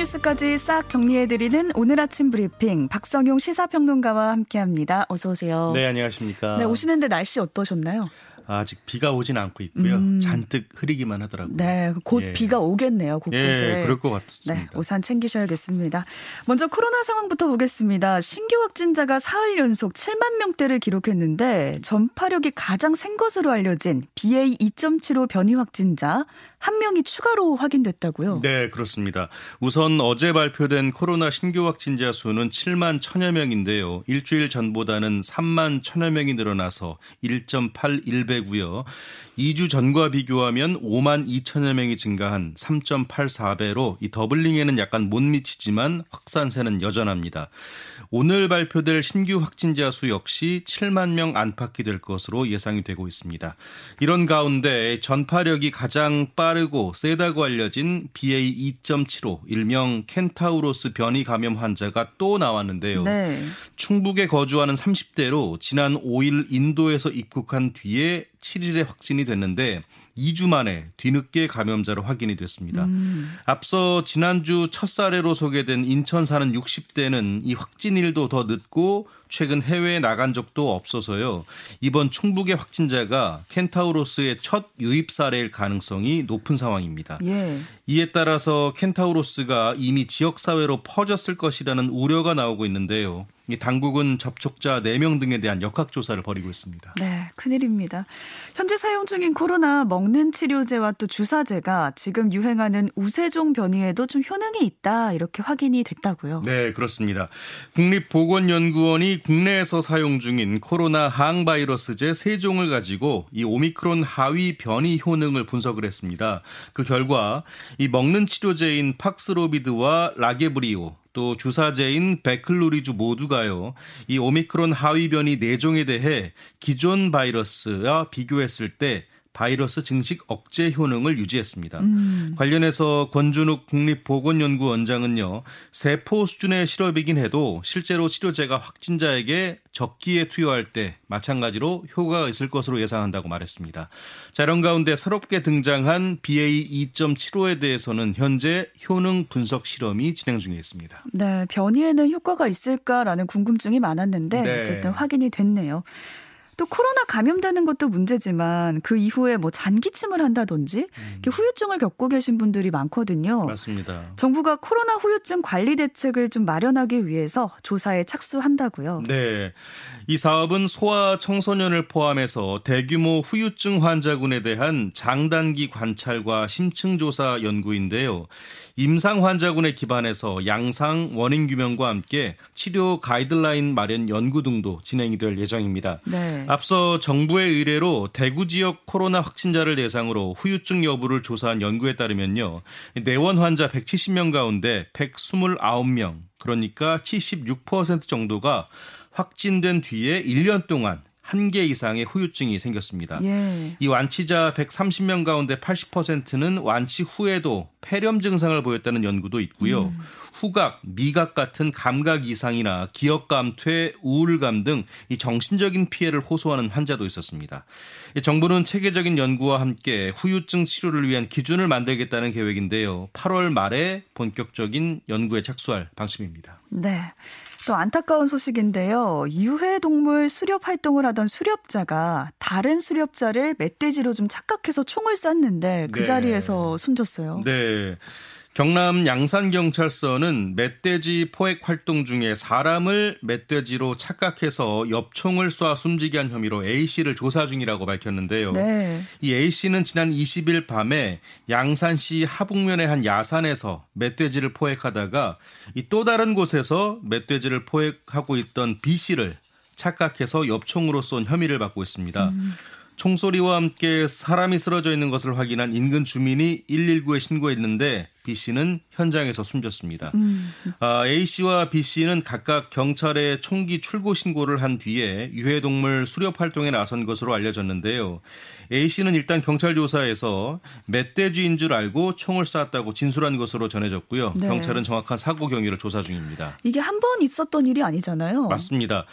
뉴스까지 싹 정리해드리는 오늘 아침 브리핑 박성용 시사평론가와 함께합니다. 어서 오세요. 네, 안녕하십니까. 네, 오시는데 날씨 어떠셨나요? 아직 비가 오진 않고 있고요. 음. 잔뜩 흐리기만 하더라고요. 네, 곧 예. 비가 오겠네요. 곳곳에. 예, 그럴 것 같습니다. 네, 우산 챙기셔야겠습니다. 먼저 코로나 상황부터 보겠습니다. 신규 확진자가 사흘 연속 7만 명대를 기록했는데 전파력이 가장 센 것으로 알려진 BA2.75 변이 확진자 한 명이 추가로 확인됐다고요? 네, 그렇습니다. 우선 어제 발표된 코로나 신규 확진자 수는 7만 천여 명인데요. 일주일 전보다는 3만 천여 명이 늘어나서 1.81배고요. 2주 전과 비교하면 5만 2천여 명이 증가한 3.84배로 이 더블링에는 약간 못 미치지만 확산세는 여전합니다. 오늘 발표될 신규 확진자 수 역시 7만 명 안팎이 될 것으로 예상이 되고 있습니다. 이런 가운데 전파력이 가장 빠르고 세다고 알려진 BA2.75 일명 켄타우로스 변이 감염 환자가 또 나왔는데요. 네. 충북에 거주하는 30대로 지난 5일 인도에서 입국한 뒤에 7일에 확진이 됐는데 2주 만에 뒤늦게 감염자로 확인이 됐습니다. 음. 앞서 지난주 첫 사례로 소개된 인천 사는 60대는 이 확진일도 더 늦고 최근 해외에 나간 적도 없어서요. 이번 충북의 확진자가 켄타우로스의 첫 유입 사례일 가능성이 높은 상황입니다. 예. 이에 따라서 켄타우로스가 이미 지역 사회로 퍼졌을 것이라는 우려가 나오고 있는데요. 당국은 접촉자 4명 등에 대한 역학조사를 벌이고 있습니다. 네, 큰일입니다. 현재 사용 중인 코로나 먹는 치료제와 또 주사제가 지금 유행하는 우세종 변이에도 좀 효능이 있다 이렇게 확인이 됐다고요. 네, 그렇습니다. 국립보건연구원이 국내에서 사용 중인 코로나 항바이러스제 세 종을 가지고 이 오미크론 하위 변이 효능을 분석을 했습니다. 그 결과 이 먹는 치료제인 팍스로비드와 라게브리오 또 주사제인 베클로리주 모두가요. 이 오미크론 하위 변이 내종에 대해 기존 바이러스와 비교했을 때 바이러스 증식 억제 효능을 유지했습니다. 음. 관련해서 권준욱 국립보건연구원장은요, 세포 수준의 실험이긴 해도 실제로 치료제가 확진자에게 적기에 투여할 때 마찬가지로 효과가 있을 것으로 예상한다고 말했습니다. 자, 이런 가운데 새롭게 등장한 BA2.75에 대해서는 현재 효능 분석 실험이 진행 중에 있습니다. 네, 변이에는 효과가 있을까라는 궁금증이 많았는데 네. 어쨌든 확인이 됐네요. 또 코로나 감염되는 것도 문제지만 그 이후에 뭐 잔기침을 한다든지 음. 후유증을 겪고 계신 분들이 많거든요. 맞습니다. 정부가 코로나 후유증 관리 대책을 좀 마련하기 위해서 조사에 착수한다고요. 네. 이 사업은 소아 청소년을 포함해서 대규모 후유증 환자군에 대한 장단기 관찰과 심층 조사 연구인데요. 임상 환자군에 기반해서 양상 원인 규명과 함께 치료 가이드라인 마련 연구 등도 진행이 될 예정입니다. 네. 앞서 정부의 의뢰로 대구 지역 코로나 확진자를 대상으로 후유증 여부를 조사한 연구에 따르면요. 내원 환자 170명 가운데 129명, 그러니까 76% 정도가 확진된 뒤에 1년 동안 한 개 이상의 후유증이 생겼습니다. 예. 이 완치자 130명 가운데 80%는 완치 후에도 폐렴 증상을 보였다는 연구도 있고요. 음. 후각, 미각 같은 감각 이상이나 기억 감 퇴, 우울감 등 이 정신적인 피해를 호소하는 환자도 있었습니다. 정부는 체계적인 연구와 함께 후유증 치료를 위한 기준을 만들겠다는 계획인데요. 8월 말에 본격적인 연구에 착수할 방침입니다. 네. 또 안타까운 소식인데요. 유해동물 수렵 활동을 하던 수렵자가 다른 수렵자를 멧돼지로 좀 착각해서 총을 쐈는데 그 네. 자리에서 숨졌어요. 네. 경남 양산경찰서는 멧돼지 포획 활동 중에 사람을 멧돼지로 착각해서 엽총을 쏴 숨지게 한 혐의로 A씨를 조사 중이라고 밝혔는데요. 네. 이 A씨는 지난 20일 밤에 양산시 하북면의 한 야산에서 멧돼지를 포획하다가 이또 다른 곳에서 멧돼지를 포획하고 있던 B씨를 착각해서 엽총으로 쏜 혐의를 받고 있습니다. 음. 총소리와 함께 사람이 쓰러져 있는 것을 확인한 인근 주민이 119에 신고했는데 B 씨는 현장에서 숨졌습니다. 음. 아, A 씨와 B 씨는 각각 경찰에 총기 출고 신고를 한 뒤에 유해동물 수렵 활동에 나선 것으로 알려졌는데요. A 씨는 일단 경찰 조사에서 멧돼지인 줄 알고 총을 쐈다고 진술한 것으로 전해졌고요. 네. 경찰은 정확한 사고 경위를 조사 중입니다. 이게 한 번 있었던 일이 아니잖아요. 맞습니다.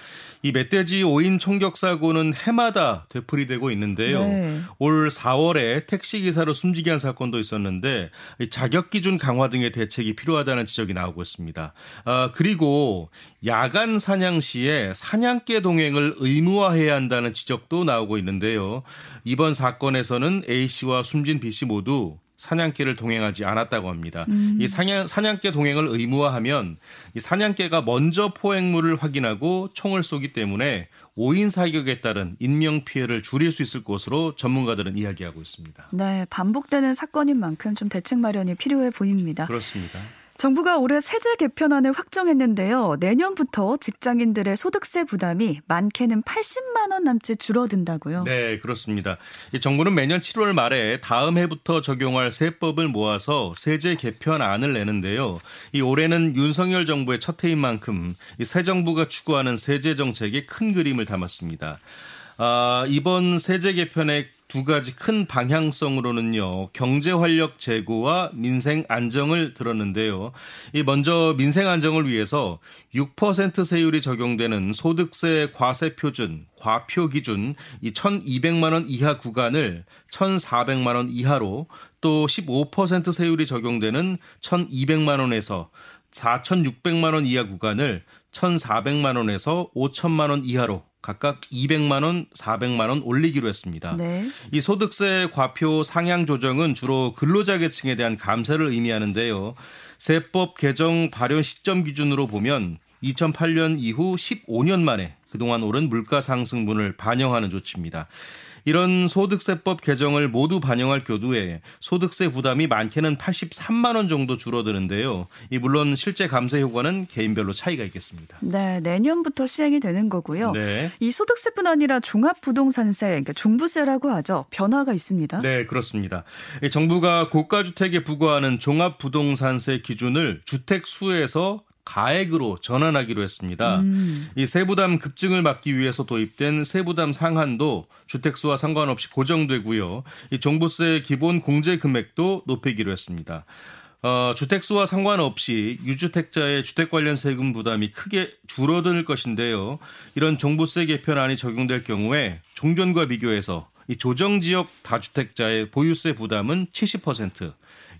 이 멧돼지 5인 총격 사고는 해마다 되풀이되고 있는데요. 네. 올 4월에 택시 기사로 숨지게 한 사건도 있었는데 자격기 기준 강화 등의 대책이 필요하다는 지적이 나오고 있습니다. 아, 그리고 야간 사냥 시에 사냥개 동행을 의무화해야 한다는 지적도 나오고 있는데요. 이번 사건에서는 A 씨와 숨진 B 씨 모두 사냥개를 동행하지 않았다고 합니다. 음. 이 사냥, 사냥개 동행을 의무화하면 이 사냥개가 먼저 포획물을 확인하고 총을 쏘기 때문에 5인 사격에 따른 인명 피해를 줄일 수 있을 것으로 전문가들은 이야기하고 있습니다. 네, 반복되는 사건인 만큼 좀 대책 마련이 필요해 보입니다. 그렇습니다. 정부가 올해 세제 개편안을 확정했는데요. 내년부터 직장인들의 소득세 부담이 많게는 80만 원 남짓 줄어든다고요. 네, 그렇습니다. 정부는 매년 7월 말에 다음 해부터 적용할 세법을 모아서 세제 개편안을 내는데요. 이 올해는 윤석열 정부의 첫 해인 만큼 새 정부가 추구하는 세제 정책의 큰 그림을 담았습니다. 아, 이번 세제 개편의 두 가지 큰 방향성으로는요, 경제 활력 제고와 민생 안정을 들었는데요. 이 먼저 민생 안정을 위해서 6% 세율이 적용되는 소득세 과세 표준, 과표 기준 이 1,200만 원 이하 구간을 1,400만 원 이하로 또 15% 세율이 적용되는 1,200만 원에서 4,600만 원 이하 구간을 1,400만 원에서 5천만 원 이하로 각각 200만 원, 400만 원 올리기로 했습니다. 네. 이 소득세 과표 상향 조정은 주로 근로자 계층에 대한 감세를 의미하는데요. 세법 개정 발효 시점 기준으로 보면 2008년 이후 15년 만에 그동안 오른 물가 상승분을 반영하는 조치입니다. 이런 소득세법 개정을 모두 반영할 교두에 소득세 부담이 많게는 83만 원 정도 줄어드는데요. 이 물론 실제 감세 효과는 개인별로 차이가 있겠습니다. 네, 내년부터 시행이 되는 거고요. 네. 이 소득세뿐 아니라 종합부동산세, 그러니까 종부세라고 하죠. 변화가 있습니다. 네, 그렇습니다. 정부가 고가 주택에 부과하는 종합부동산세 기준을 주택 수에서 가액으로 전환하기로 했습니다. 음. 이 세부담 급증을 막기 위해서 도입된 세부담 상한도 주택수와 상관없이 고정되고요. 이 종부세 기본 공제 금액도 높이기로 했습니다. 어, 주택수와 상관없이 유주택자의 주택 관련 세금 부담이 크게 줄어들 것인데요. 이런 종부세 개편안이 적용될 경우에 종전과 비교해서 이 조정 지역 다주택자의 보유세 부담은 70%,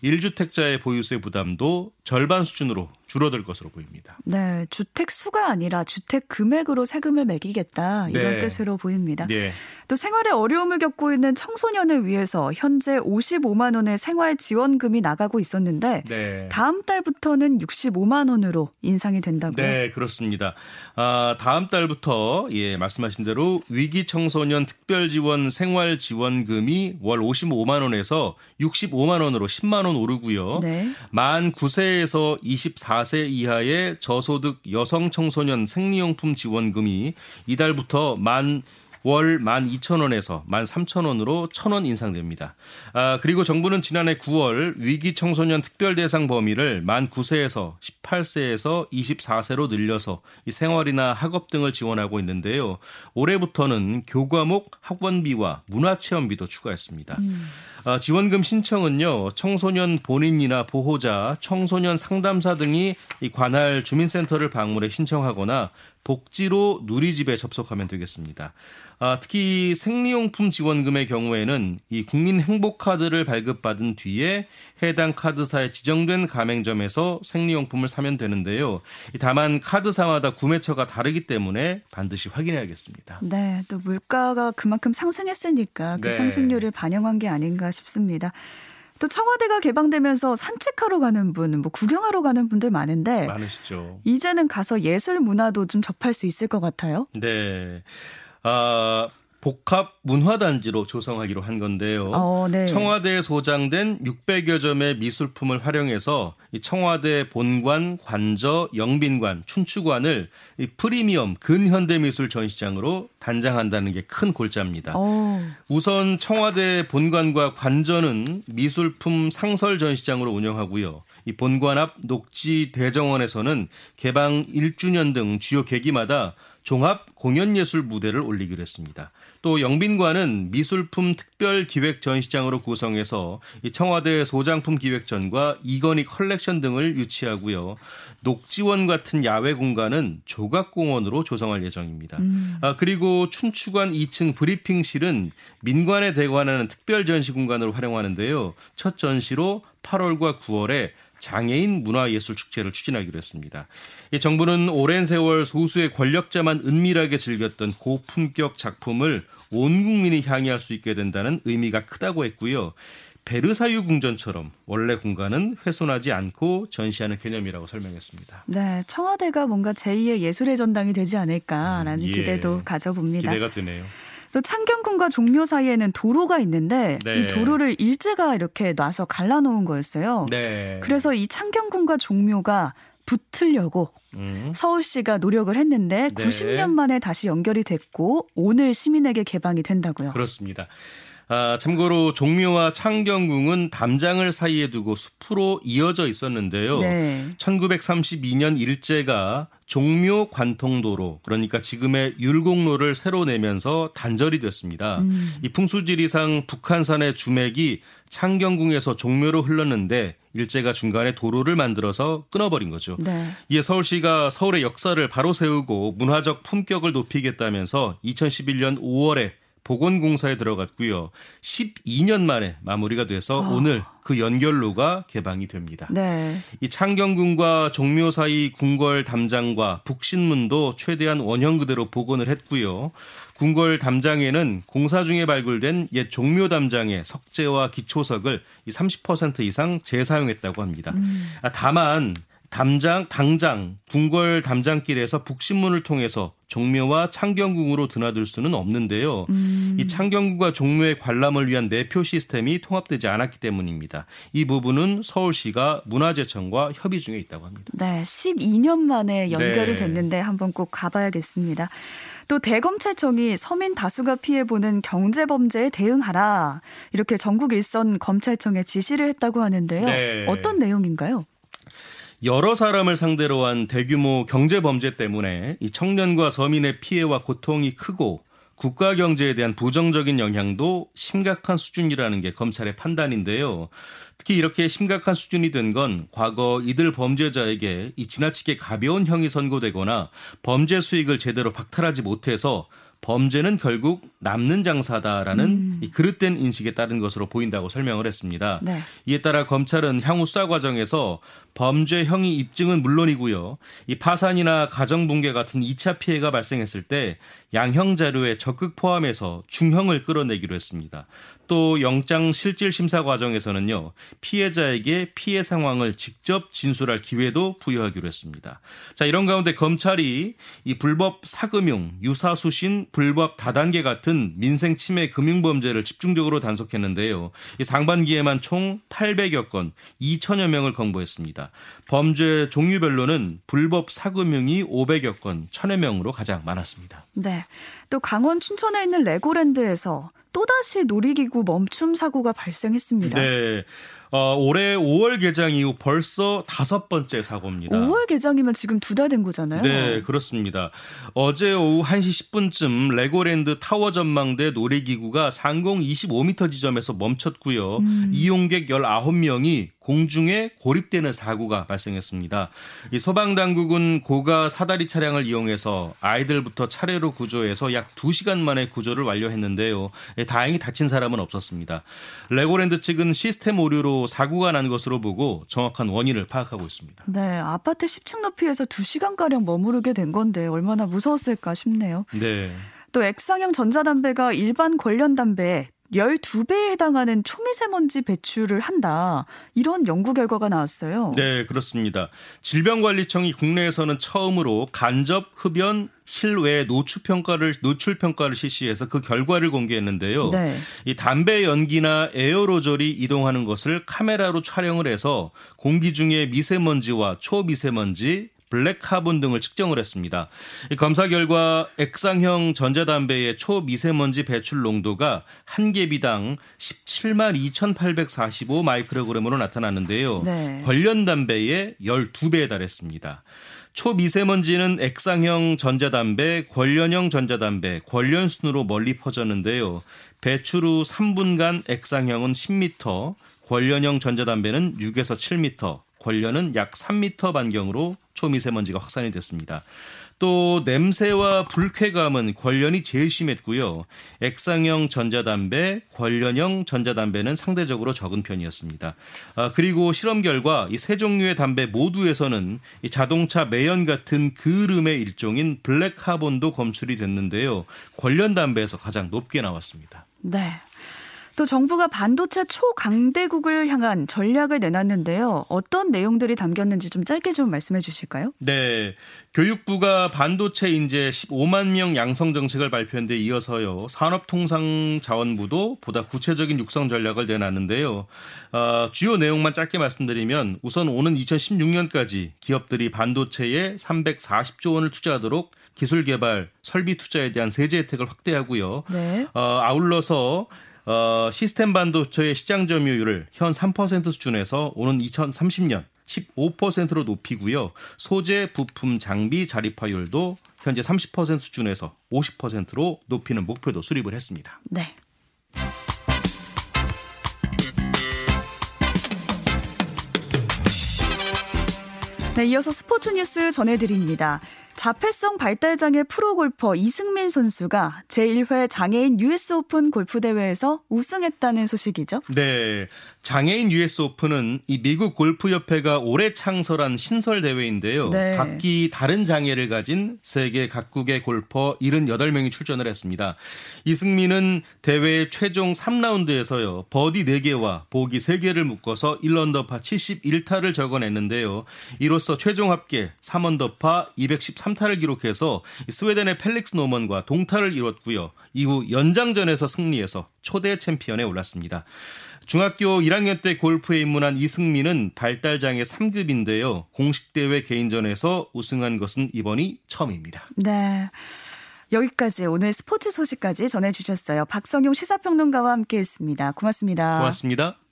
1주택자의 보유세 부담도 절반 수준으로 줄어들 것으로 보입니다. 네, 주택 수가 아니라 주택 금액으로 세금을 매기겠다 이런 네. 뜻으로 보입니다. 네. 또 생활에 어려움을 겪고 있는 청소년을 위해서 현재 55만 원의 생활 지원금이 나가고 있었는데 네. 다음 달부터는 65만 원으로 인상이 된다고요? 네, 그렇습니다. 아, 다음 달부터 예, 말씀하신 대로 위기 청소년 특별 지원 생활 지원금이 월 55만 원에서 65만 원으로 10만 원 오르고요. 네. 만 9세에서 24세 이하의 저소득 여성 청소년 생리용품 지원금이 이달부터 만 월 12,000원에서 13,000원으로 1,000원 인상됩니다. 아, 그리고 정부는 지난해 9월 위기 청소년 특별 대상 범위를 만 9세에서 18세에서 24세로 늘려서 이 생활이나 학업 등을 지원하고 있는데요. 올해부터는 교과목 학원비와 문화체험비도 추가했습니다. 음. 아, 지원금 신청은요 청소년 본인이나 보호자, 청소년 상담사 등이 이 관할 주민센터를 방문해 신청하거나 복지로 누리집에 접속하면 되겠습니다. 아, 특히 생리용품 지원금의 경우에는 이 국민 행복카드를 발급받은 뒤에 해당 카드사에 지정된 가맹점에서 생리용품을 사면 되는데요. 다만 카드사마다 구매처가 다르기 때문에 반드시 확인해야겠습니다. 네, 또 물가가 그만큼 상승했으니까 그 네. 상승률을 반영한 게 아닌가 싶습니다. 또 청와대가 개방되면서 산책하러 가는 분, 뭐 구경하러 가는 분들 많은데 많으시죠. 이제는 가서 예술 문화도 좀 접할 수 있을 것 같아요. 네. 아, 복합 문화단지로 조성하기로 한 건데요. 어, 네. 청와대에 소장된 600여 점의 미술품을 활용해서 이 청와대 본관, 관저, 영빈관, 춘추관을 이 프리미엄 근현대미술 전시장으로 단장한다는 게 큰 골자입니다. 오. 어. 우선 청와대 본관과 관저는 미술품 상설 전시장으로 운영하고요. 이 본관 앞 녹지 대정원에서는 개방 1주년 등 주요 계기마다 종합 공연예술 무대를 올리기로 했습니다. 또 영빈관은 미술품 특별 기획 전시장으로 구성해서 청와대 소장품 기획전과 이건희 컬렉션 등을 유치하고요. 녹지원 같은 야외 공간은 조각공원으로 조성할 예정입니다. 음. 아, 그리고 춘추관 2층 브리핑실은 민관에 대관하는 특별 전시 공간으로 활용하는데요. 첫 전시로 8월과 9월에 장애인 문화예술 축제를 추진하기로 했습니다. 정부는 오랜 세월 소수의 권력자만 은밀하게 즐겼던 고품격 작품을 온 국민이 향유할 수 있게 된다는 의미가 크다고 했고요. 베르사유 궁전처럼 원래 공간은 훼손하지 않고 전시하는 개념이라고 설명했습니다. 네, 청와대가 뭔가 제2의 예술의 전당이 되지 않을까라는 음, 예, 기대도 가져봅니다. 기대가 되네요. 또 창경궁과 종묘 사이에는 도로가 있는데 네. 이 도로를 일제가 이렇게 놔서 갈라놓은 거였어요. 네. 그래서 이 창경궁과 종묘가 붙으려고 음. 서울시가 노력을 했는데 네. 90년 만에 다시 연결이 됐고 오늘 시민에게 개방이 된다고요. 그렇습니다. 아, 참고로 종묘와 창경궁은 담장을 사이에 두고 숲으로 이어져 있었는데요. 네. 1932년 일제가 종묘 관통도로 그러니까 지금의 율곡로를 새로 내면서 단절이 됐습니다. 음. 이 풍수지리상 북한산의 주맥이 창경궁에서 종묘로 흘렀는데 일제가 중간에 도로를 만들어서 끊어버린 거죠. 네. 이에 서울시가 서울의 역사를 바로 세우고 문화적 품격을 높이겠다면서 2011년 5월에 보건공사에 들어갔고요. 12년 만에 마무리가 돼서 어. 오늘 그 연결로가 개방이 됩니다. 네. 이 창경궁과 종묘 사이 궁궐 담장과 북신문도 최대한 원형 그대로 복원을 했고요. 궁궐 담장에는 공사 중에 발굴된 옛 종묘 담장의 석재와 기초석을 30% 이상 재사용했다고 합니다. 음. 아, 다만 담장, 당장, 궁궐 담장길에서 북신문을 통해서 종묘와 창경궁으로 드나들 수는 없는데요. 음. 이 창경궁과 종묘의 관람을 위한 내표 시스템이 통합되지 않았기 때문입니다. 이 부분은 서울시가 문화재청과 협의 중에 있다고 합니다. 네, 12년 만에 연결이 네. 됐는데 한번 꼭 가봐야겠습니다. 또 대검찰청이 서민 다수가 피해보는 경제 범죄에 대응하라 이렇게 전국 일선 검찰청에 지시를 했다고 하는데요. 네. 어떤 내용인가요? 여러 사람을 상대로 한 대규모 경제 범죄 때문에 이 청년과 서민의 피해와 고통이 크고 국가 경제에 대한 부정적인 영향도 심각한 수준이라는 게 검찰의 판단인데요. 특히 이렇게 심각한 수준이 된 건 과거 이들 범죄자에게 이 지나치게 가벼운 형이 선고되거나 범죄 수익을 제대로 박탈하지 못해서 범죄는 결국 남는 장사다라는 음. 이 그릇된 인식에 따른 것으로 보인다고 설명을 했습니다. 네. 이에 따라 검찰은 향후 수사 과정에서 범죄 형의 입증은 물론이고요. 이 파산이나 가정 붕괴 같은 2차 피해가 발생했을 때 양형 자료에 적극 포함해서 중형을 끌어내기로 했습니다. 또 영장 실질 심사 과정에서는요 피해자에게 피해 상황을 직접 진술할 기회도 부여하기로 했습니다. 자 이런 가운데 검찰이 이 불법 사금융, 유사수신, 불법 다단계 같은 민생 침해 금융 범죄를 집중적으로 단속했는데요. 이 상반기에만 총 800여 건, 2천여 명을 검거했습니다. 범죄 종류별로는 불법 사금융이 500여 건, 1천여 명으로 가장 많았습니다. 네. 또 강원 춘천에 있는 레고랜드에서 또다시 놀이기구 멈춤 사고가 발생했습니다. 네. 어, 올해 5월 개장 이후 벌써 다섯 번째 사고입니다. 5월 개장이면 지금 두 달 된 거잖아요. 네, 그렇습니다. 어제 오후 1시 10분쯤 레고랜드 타워 전망대 놀이기구가 상공 25m 지점에서 멈췄고요. 음. 이용객 19명이 공중에 고립되는 사고가 발생했습니다. 이 소방 당국은 고가 사다리 차량을 이용해서 아이들부터 차례로 구조해서 약 2시간 만에 구조를 완료했는데요. 예, 다행히 다친 사람은 없었습니다. 레고랜드 측은 시스템 오류로 사고가 난 것으로 보고 정확한 원인을 파악하고 있습니다. 네, 아파트 10층 높이에서 2시간 가량 머무르게 된 건데 얼마나 무서웠을까 싶네요. 네. 또 액상형 전자담배가 일반 궐련 담배에 12배에 해당하는 초미세먼지 배출을 한다. 이런 연구 결과가 나왔어요. 네, 그렇습니다. 질병관리청이 국내에서는 처음으로 간접 흡연 실외 노출 평가를 노출 평가를 실시해서 그 결과를 공개했는데요. 네. 이 담배 연기나 에어로졸이 이동하는 것을 카메라로 촬영을 해서 공기 중에 미세먼지와 초미세먼지 black carbon 등을 측정을 했습니다. 검사 결과 액상형 전자담배의 초미세먼지 배출 농도가 한 개비당 17만 2,845 마이크로그램으로 나타났는데요. 네. 궐련 담배의 12배에 달했습니다. 초미세먼지는 액상형 전자담배, 궐련형 전자담배, 궐련 순으로 멀리 퍼졌는데요. 배출 후 3분간 액상형은 10m, 관련형 전자담배는 6에서 7m, 관련은 약 3m 반경으로 초미세먼지가 확산이 됐습니다. 또 냄새와 불쾌감은 관련이 제일 심했고요. 액상형 전자담배, 관련형 전자담배는 상대적으로 적은 편이었습니다. 아, 그리고 실험 결과 이 세 종류의 담배 모두에서는 이 자동차 매연 같은 그름의 일종인 블랙 카본도 검출이 됐는데요. 관련 담배에서 가장 높게 나왔습니다. 네. 또 정부가 반도체 초강대국을 향한 전략을 내놨는데요. 어떤 내용들이 담겼는지 좀 짧게 좀 말씀해 주실까요? 네. 교육부가 반도체 인재 15만 명 양성 정책을 발표한 데 이어서요. 산업통상자원부도 보다 구체적인 육성 전략을 내놨는데요. 어, 주요 내용만 짧게 말씀드리면 우선 오는 2016년까지 기업들이 반도체에 340조 원을 투자하도록 기술 개발, 설비 투자에 대한 세제 혜택을 확대하고요. 네. 어, 아울러서 어, 시스템 반도체의 시장 점유율을 현 3% 수준에서 오는 2030년 15%로 높이고요. 소재, 부품, 장비 자립화율도 현재 30% 수준에서 50%로 높이는 목표도 수립을 했습니다. 네. 네, 이어서 스포츠 뉴스 전해드립니다. 자폐성 발달장애 프로골퍼 이승민 선수가 제1회 장애인 US 오픈 골프 대회에서 우승했다는 소식이죠. 네. 장애인 US 오픈은 이 미국 골프협회가 올해 창설한 신설 대회인데요. 네. 각기 다른 장애를 가진 세계 각국의 골퍼 78명이 출전을 했습니다. 이승민은 대회 최종 3라운드에서요. 버디 4개와 보기 3개를 묶어서 1언더파 71타를 적어냈는데요. 이로써 최종 합계 3언더파 213 타를 기록해서 스웨덴의 펠릭스 노먼과 동타를 이뤘고요. 이후 연장전에서 승리해서 초대 챔피언에 올랐습니다. 중학교 1학년 때 골프에 입문한 이승민은 발달장애 3급인데요. 공식 대회 개인전에서 우승한 것은 이번이 처음입니다. 네. 여기까지 오늘 스포츠 소식까지 전해주셨어요. 박성용 시사평론가와 함께했습니다. 고맙습니다. 고맙습니다.